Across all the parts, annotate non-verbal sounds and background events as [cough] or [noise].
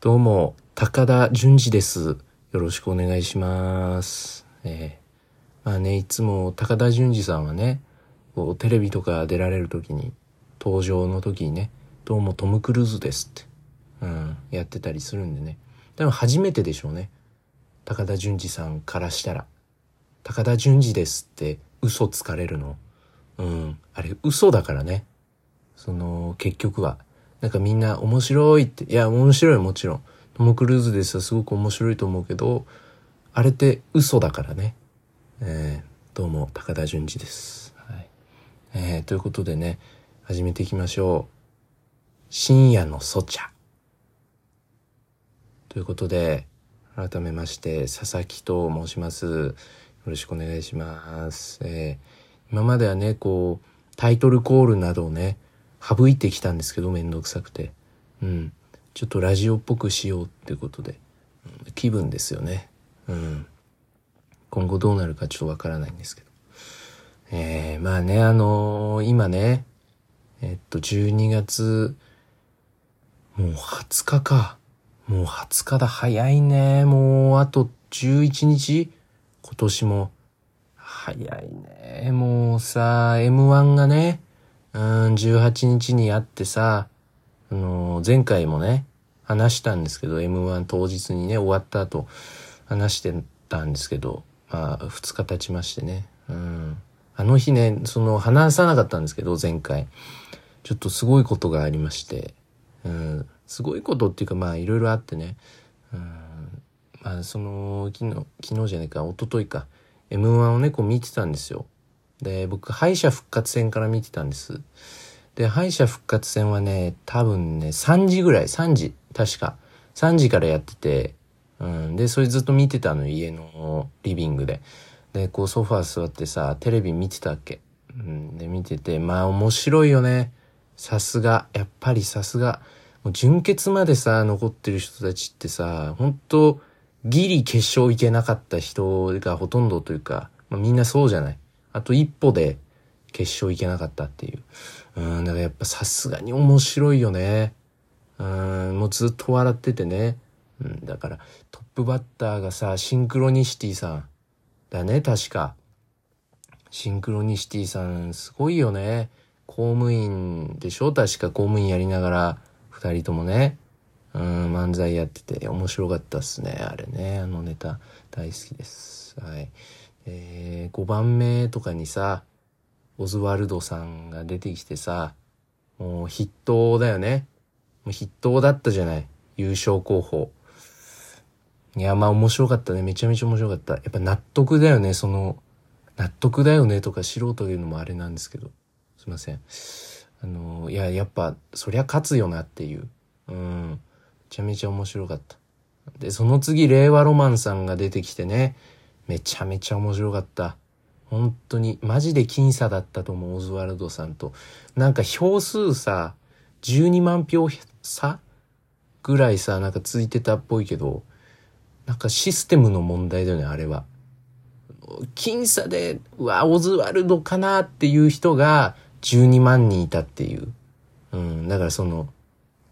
どうも、高田純次です。よろしくお願いします。えーまあね、いつも高田純次さんはね、こうテレビとか出られる時に、登場の時にね、どうもトム・クルーズですって、うん、やってたりするんでね。多分初めてでしょうね。高田純次さんからしたら。高田純次ですって嘘つかれるの。うん、あれ嘘だからね。その、結局は。なんかみんな面白いって、いや、面白いもちろん。トム・クルーズですよすごく面白いと思うけど、あれって嘘だからね。えー、どうも、高田純次です。はい。えー、ということでね、始めていきましょう。深夜のソチャ。ということで、改めまして、佐々木と申します。よろしくお願いします。えー今まではね、こう、タイトルコールなどをね、省いてきたんですけど、めんどくさくて。うん。ちょっとラジオっぽくしようってことで、気分ですよね。うん。今後どうなるかちょっとわからないんですけど。えー、まあね、あのー今ね、えっと、12月、もう20日か。もう20日だ。早いね。もうあと11日今年も。早いね。もうさ、M1 がね、うん、18日にあってさ、あのー前回もね、話したんですけど、M1 当日にね、終わった後、話してたんですけど、まあ、2日経ちましてね。うん。あの日ね、その、話さなかったんですけど、前回。ちょっとすごいことがありまして、うん。すごいことっていうか、まあ、いろいろあってね。うん。まあ、その、昨日、昨日じゃないか、一昨日か。M1 をね、こう見てたんですよ。で、僕、敗者復活戦から見てたんです。で、敗者復活戦はね、多分ね、3時ぐらい、3時、確か。3時からやってて、うん。で、それずっと見てたの、家のリビングで。で、こうソファー座ってさ、テレビ見てたっけ？うん。で、見てて、まあ面白いよね。さすが。やっぱりさすが。もう準決までさ、残ってる人たちってさ、本当ギリ決勝行けなかった人がほとんどというか、まあ、みんなそうじゃない。あと一歩で決勝行けなかったっていう。うん、だからやっぱさすがに面白いよね。うん、もうずっと笑っててね。うん、だからトップバッターがさ、シンクロニシティさんだね、確か。シンクロニシティさんすごいよね。公務員でしょ？確か公務員やりながら二人ともね。うん、漫才やってて面白かったっすね。あれね、あのネタ大好きです。はい。えー、5番目とかにさ、オズワルドさんが出てきてさ、もう筆頭だよね。もう筆頭だったじゃない。優勝候補。いや、まあ面白かったね。めちゃめちゃ面白かった。やっぱ納得だよね。その、納得だよねとか素人言うのもあれなんですけど。すいません。あの、いや、やっぱ、そりゃ勝つよなっていう。うん。めちゃめちゃ面白かった。で、その次、令和ロマンさんが出てきてね。めちゃめちゃ面白かった。本当に、マジで僅差だったと思う、オズワルドさんと。なんか票数さ、12万票差ぐらいさ、なんかついてたっぽいけど、なんかシステムの問題だよね、あれは。僅差で、うわ、オズワルドかなっていう人が12万人いたっていう。うん、だからその、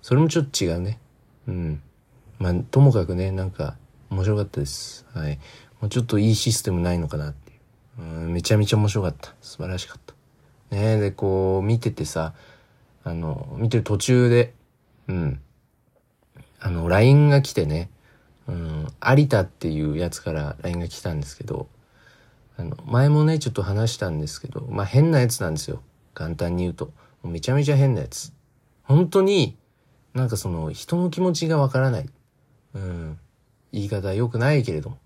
それもちょっと違うね。うん。まあ、ともかくね、なんか、面白かったです。はい。もうちょっといいシステムないのかなっていう。うん、めちゃめちゃ面白かった。素晴らしかった。ねで、こう、見ててさ、あの、見てる途中で、うん。あの、LINE が来てね、うん、有田っていうやつから LINE が来たんですけど、あの、前もね、ちょっと話したんですけど、まあ、変なやつなんですよ。簡単に言うと。うめちゃめちゃ変なやつ。本当に、なんかその、人の気持ちがわからない。うん。言い方は良くないけれども。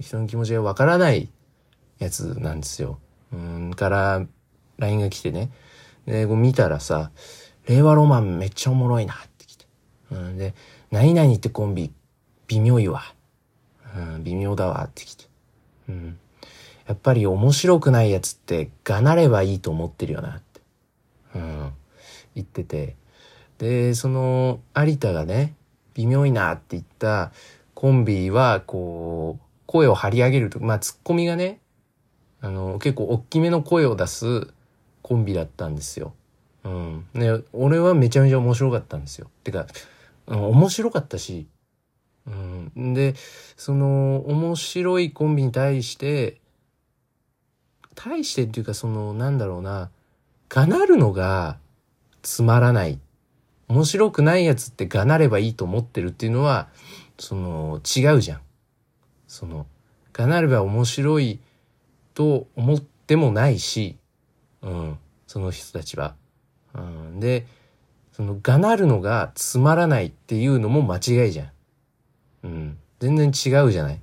人の気持ちがわからないやつなんですよ。うん、から LINE が来てね。で、こう見たらさ、令和ロマンめっちゃおもろいなって来て。うん、で、何々ってコンビ、微妙いわ。うん、微妙だわって来て。うん。やっぱり面白くないやつって、がなればいいと思ってるよなって。うん。言ってて。で、その、有田がね、微妙いなって言ったコンビは、こう、声を張り上げると、まあ、ツッコミがね、あの、結構大きめの声を出すコンビだったんですよ。うん。ね、俺はめちゃめちゃ面白かったんですよ。てか、うん、面白かったし、うん。で、その、面白いコンビに対して、対してっていうか、その、なんだろうな、がなるのがつまらない。面白くないやつってがなればいいと思ってるっていうのは、その、違うじゃん。その、がなれば面白いと思ってもないし、うん、その人たちは。うん、で、その、がなるのがつまらないっていうのも間違いじゃん。うん。全然違うじゃない。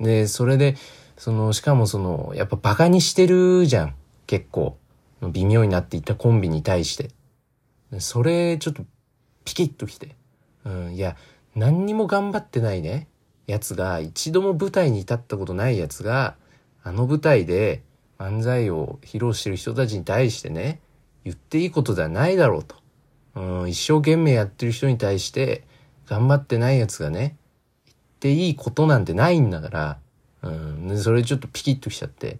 で、それで、その、しかもその、やっぱバカにしてるじゃん。結構。微妙になっていったコンビに対して。それ、ちょっと、ピキッときて。うん、いや、何にも頑張ってないね。やつが、一度も舞台に立ったことないやつが、あの舞台で漫才を披露してる人たちに対してね、言っていいことではないだろうと。うん、一生懸命やってる人に対して、頑張ってないやつがね、言っていいことなんてないんだから、うん、それちょっとピキッときちゃって、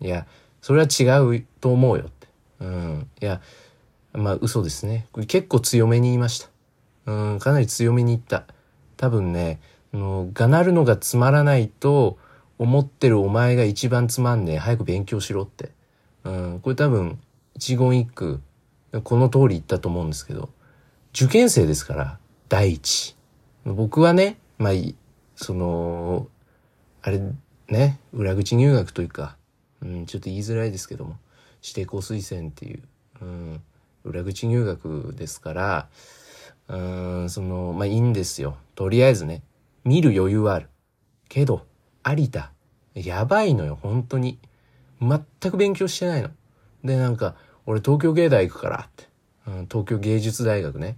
いや、それは違うと思うよって。うん、いや、まあ嘘ですね。これ結構強めに言いました。うん、かなり強めに言った。多分ね、の、がなるのがつまらないと思ってるお前が一番つまんねえ。早く勉強しろって。うん、これ多分、一言一句、この通り言ったと思うんですけど、受験生ですから、第一。僕はね、まあ、いいその、あれ、ね、裏口入学というか、うん、ちょっと言いづらいですけども、指定校推薦っていう、うん、裏口入学ですから、うん、その、まあいいんですよ。とりあえずね、見る余裕はある。けど、有田、やばいのよ、本当に。全く勉強してないの。で、なんか、俺東京芸大行くからって。うん、東京芸術大学ね。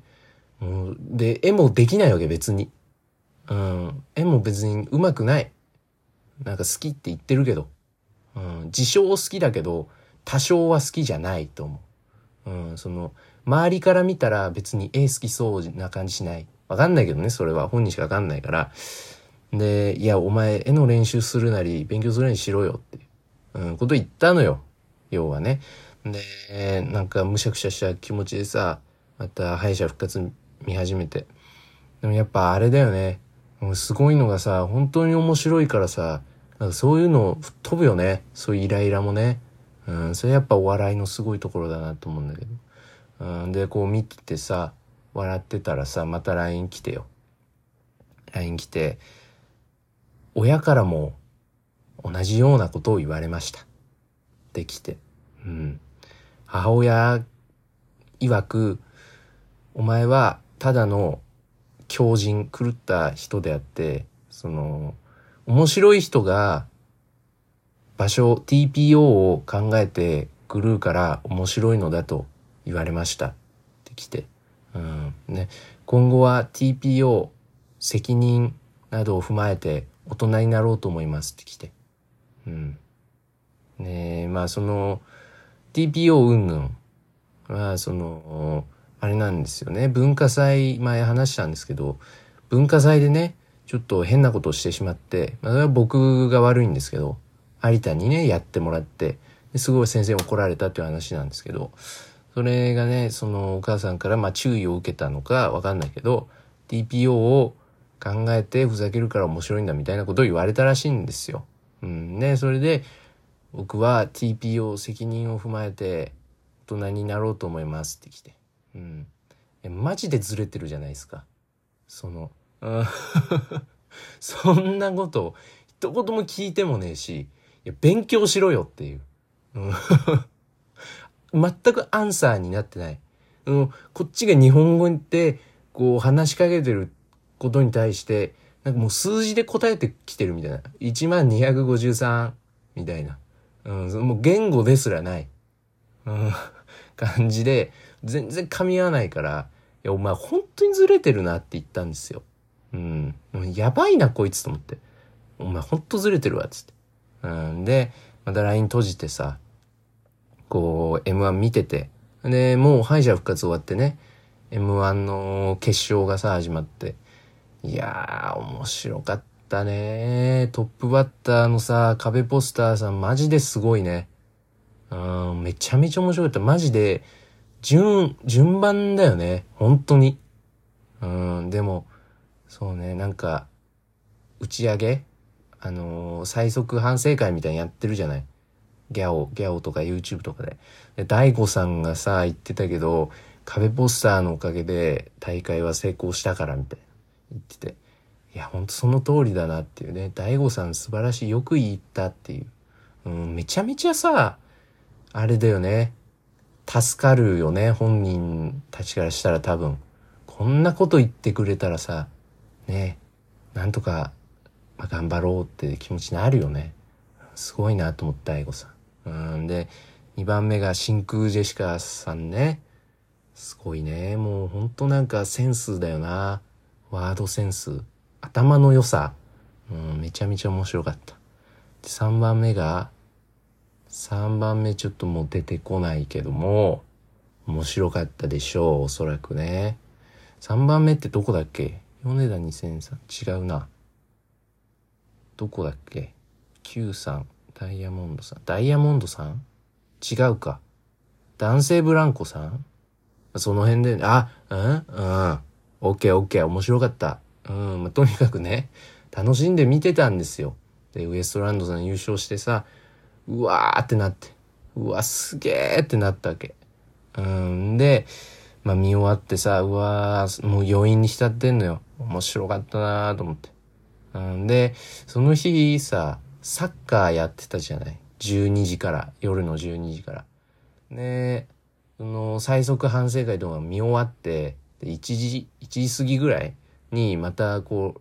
うん、で、絵もできないわけ、別に。うん、絵も別に上手くない。なんか好きって言ってるけど。うん、自称好きだけど、多少は好きじゃないと思う。うん、その、周りから見たら別に絵好きそうな感じしない。わかんないけどね、それは本人しかわかんないから。で、いや、お前絵の練習するなり、勉強するなりしろよって、うん、こと言ったのよ。要はね。で、なんかむしゃくしゃした気持ちでさ、また敗者復活見始めて。でもやっぱあれだよね。もうすごいのがさ、本当に面白いからさ、なんかそういうの吹っ飛ぶよね。そういうイライラもね。うん、それやっぱお笑いのすごいところだなと思うんだけど。うん、で、こう見ててさ、笑ってたらさ、また LINE 来てよ。LINE 来て、親からも同じようなことを言われました。って来て。うん。母親曰く、お前はただの狂人、狂った人であって、その、面白い人が場所、TPO を考えて狂うから面白いのだと言われました。って来て。ね。今後は TPO、責任などを踏まえて大人になろうと思いますって来て。うん。ねえ、まあその、TPO 云々は、その、あれなんですよね。文化祭、前話したんですけど、文化祭でね、ちょっと変なことをしてしまって、まあ、それは僕が悪いんですけど、有田にね、やってもらって、すごい先生に怒られたっていう話なんですけど、それがね、そのお母さんからまあ注意を受けたのかわかんないけど、TPO を考えてふざけるから面白いんだみたいなことを言われたらしいんですよ。うん、ね、それで、僕は TPO 責任を踏まえて大人になろうと思いますって来て。うん。マジでずれてるじゃないですか。その、うん [laughs] そんなこと一言も聞いてもねえし、いや勉強しろよっていう。全くアンサーになってない。うん、こっちが日本語でこう話しかけてることに対して、なんかもう数字で答えてきてるみたいな。1253みたいな。うん、もう言語ですらない。うん、感じで、全然噛み合わないから、いや、お前本当にずれてるなって言ったんですよ。うん。やばいな、こいつと思って。お前ほんとずれてるわ、つって。うん。で、また LINE 閉じてさ、こう、M1 見てて。で、もう敗者復活終わってね、M1 の決勝がさ、始まって。いやー、面白かったねトップバッターのさ、壁ポスターさん、マジですごいね。うん、めちゃめちゃ面白かった。マジで、順、順番だよね。本当に。うん、でも、そうね、なんか、打ち上げ？あのー最速反省会みたいにやってるじゃないギャオ、ギャオとか YouTube とかで。で、大悟さんがさ、言ってたけど、壁ポスターのおかげで大会は成功したからみたいな言ってて。いや、ほんとその通りだなっていうね。大悟さん素晴らしい。よく言ったっていう。うん、めちゃめちゃさ、あれだよね。助かるよね。本人たちからしたら多分。こんなこと言ってくれたらさ、ね、なんとか、まあ、頑張ろうって気持ちになるよね。すごいなと思った、大悟さん。うん、で、2番目が真空ジェシカさんね。すごいね。もうほんとなんかセンスだよな。ワードセンス。頭の良さ。うん、めちゃめちゃ面白かった。で3番目が、3番目ちょっともう出てこないけども、面白かったでしょう、おそらくね。3番目ってどこだっけ？米田2003違うな。どこだっけ ?Q さん、ダイヤモンドさん。ダイヤモンドさん？違うか。男性ブランコさん？その辺で、あ、うんうん。オッケーオッケー、面白かった。うん、まあ、とにかくね、楽しんで見てたんですよ。で、ウエストランドさん優勝してさ、うわーってなって、うわ、すげーってなったわけ。うん、で、まあ見終わってさ、うわー、もう余韻に浸ってんのよ。面白かったなーと思って。うん、で、その日さ、サッカーやってたじゃない？12時から、夜の12時から。で、その最速反省会とか見終わって、で1時、1時過ぎぐらいにまたこう、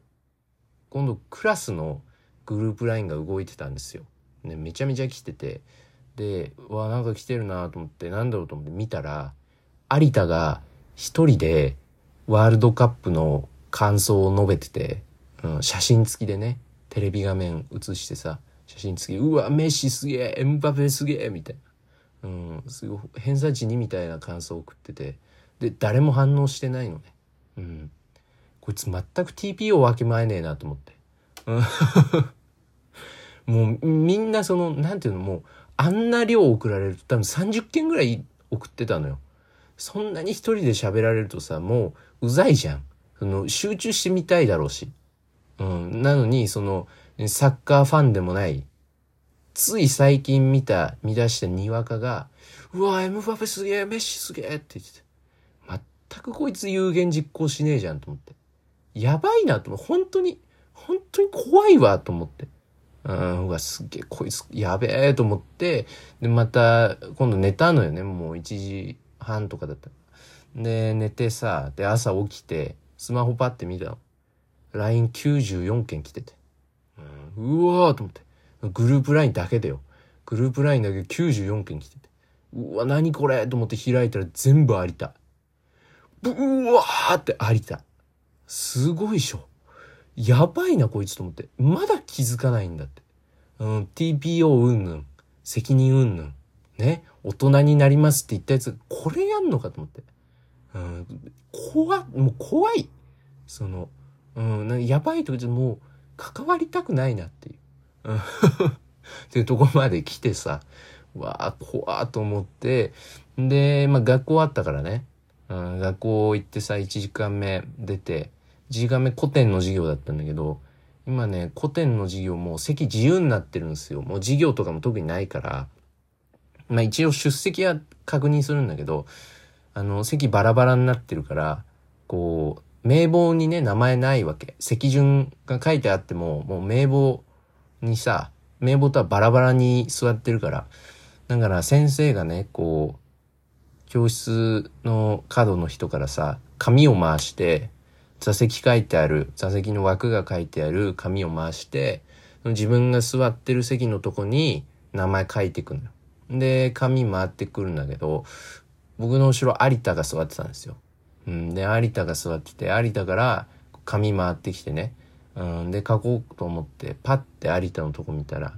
今度クラスのグループラインが動いてたんですよ。ね、めちゃめちゃ来てて。で、うわ、なんか来てるなと思って、なんだろうと思って見たら、有田が一人でワールドカップの感想を述べてて、うん、写真付きでね、テレビ画面映してさ、写真付き、うわ、メッシすげえ、エムバペすげえ、みたいな。うん、すごい、偏差値2みたいな感想を送ってて、で、誰も反応してないのね。うん。こいつ全く TPO わきまえねえなと思って。うん [laughs] もうみんなその、なんていうの、もう、あんな量送られると多分30件ぐらい送ってたのよ。そんなに一人で喋られるとさ、もう、うざいじゃん。その、集中してみたいだろうし。うん。なのに、その、サッカーファンでもない、つい最近見た、見出したにわかが、うわ、エムバペすげえ、メッシすげえって言ってて。全くこいつ有言実行しねえじゃんと思って。やばいなと思って、本当に、本当に怖いわと思って。うん、うわ、すげえ、こいつ、やべえと思って、で、また、今度寝たのよね、もう1時半とかだった。で、寝てさ、で、朝起きて、スマホパッて見たの。LINE94 件来てて。うん、うわーと思って。グループ LINE だけだよ。グループ LINE だけ94件来てて。うわ、何これと思って開いたら全部有田。ううわーって有田。すごいでしょ。やばいな、こいつと思って。まだ気づかないんだって。うん、TPO うんぬん。責任うんぬん。ね。大人になりますって言ったやつ、これやんのかと思って。うん、怖、もう怖い。その、うん、やばいとじゃもう関わりたくないなっていう。うん [laughs] っていうとこまで来てさ、わあ、怖ーと思って、で、まあ学校あったからね。うん、学校行ってさ、1時間目出て、1時間目古典の授業だったんだけど、今ね、古典の授業もう席自由になってるんですよ。もう授業とかも特にないから、まあ一応出席は確認するんだけど、あの、席バラバラになってるから、こう、名簿にね、名前ないわけ。席順が書いてあっても、もう名簿にさ、名簿とはバラバラに座ってるから、だから先生がね、こう、教室の角の人からさ、紙を回して、座席書いてある、座席の枠が書いてある紙を回して、自分が座ってる席のとこに名前書いてくんのよ。で、紙回ってくるんだけど、僕の後ろ有田が座ってたんですよ。うん、で、有田が座ってて、有田から紙回ってきてね。うん、で、書こうと思って、パッて有田のとこ見たら、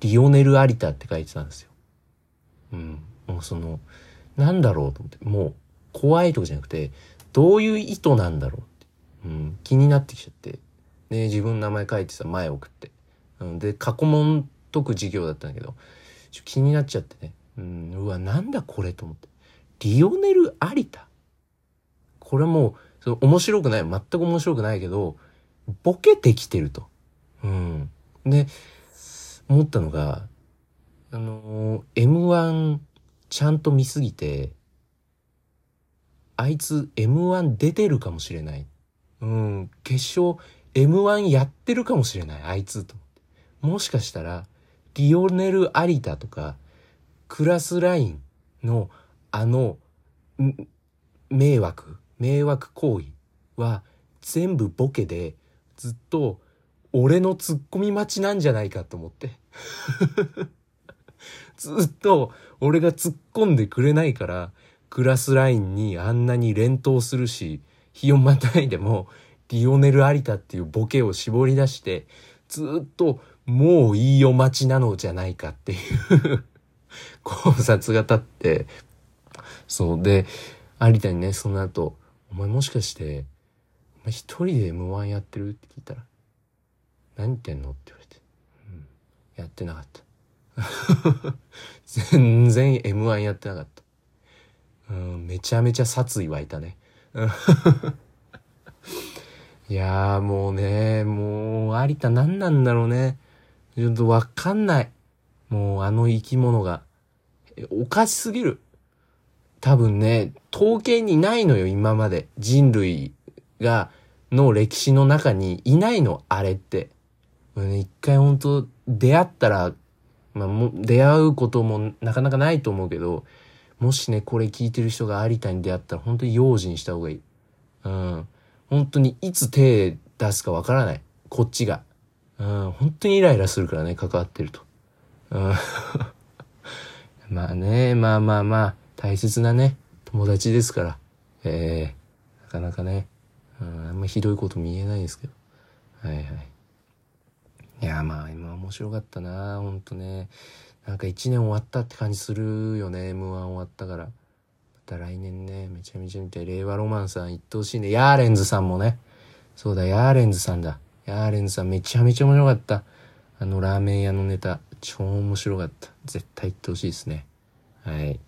リオネル有田って書いてたんですよ。うん、もうその、なんだろうと思って、もう怖いとかじゃなくて、どういう意図なんだろうって、うん、気になってきちゃって。で、自分の名前書いてさ、前送って。うん、で、過去問解く授業だったんだけど、ちょ気になっちゃってね。うん、うわ、なんだこれと思って。リオネル有田？これも、それ面白くない。全く面白くないけど、ボケてきてると。うん。で、思ったのが、あのー、M1 ちゃんと見すぎて、あいつ M1 出てるかもしれない。うん、決勝 M1 やってるかもしれない、あいつと。もしかしたら、リオネル・アリタとか、クラスラインのあの、迷惑、迷惑行為は全部ボケで、ずっと俺の突っ込み待ちなんじゃないかと思って。[laughs] ずっと俺が突っ込んでくれないから、クラスラインにあんなに連投するし、日をまたいでも、リオネル・アリタっていうボケを絞り出して、ずっともういいよ待ちなのじゃないかっていう [laughs] 考察が立って、そうで、有田にね、その後、前もしかして、お前一人で M1 やってる？って聞いたら、何言ってんの？って言われて、うん、やってなかった。[laughs] 全然 M1 やってなかった。うん、めちゃめちゃ殺意湧いたね。[laughs] いやーもうね、もう有田何なんだろうね。ちょっとわかんない。もうあの生き物が。おかしすぎる。多分ね、統計にないのよ、今まで。人類が、の歴史の中にいないの、あれって。うん一回本当出会ったら、まあ、も出会うこともなかなかないと思うけど、もしね、これ聞いてる人が有田に出会ったら、本当に用心した方がいい。うん。本当にいつ手出すかわからない。こっちが。うん。本当にイライラするからね、関わってると。うん。[laughs] まあね、まあまあまあ、大切なね、友達ですから。ええなかなかね、うん、あんまひどいこと見えないですけど。はいはい。いや、まあ今面白かったな、ほんとね。なんか一年終わったって感じするよね、M1 終わったから。また来年ね、めちゃめちゃ見て、令和ロマンさん行ってほしいね。ヤーレンズさんもね。そうだ、ヤーレンズさんだ。ヤーレンズさんめちゃめちゃ面白かった。あのラーメン屋のネタ、超面白かった。絶対行ってほしいですね。はい。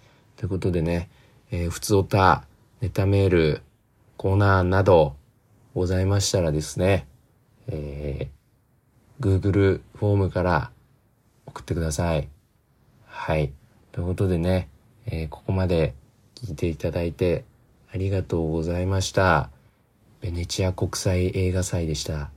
ということでね、えー、普通おた、ネタメール、コーナーなどございましたらですね、えー、Google フォームから送ってください。はい。ということでね、えーここまで聞いていただいてありがとうございました。ベネチア国際映画祭でした。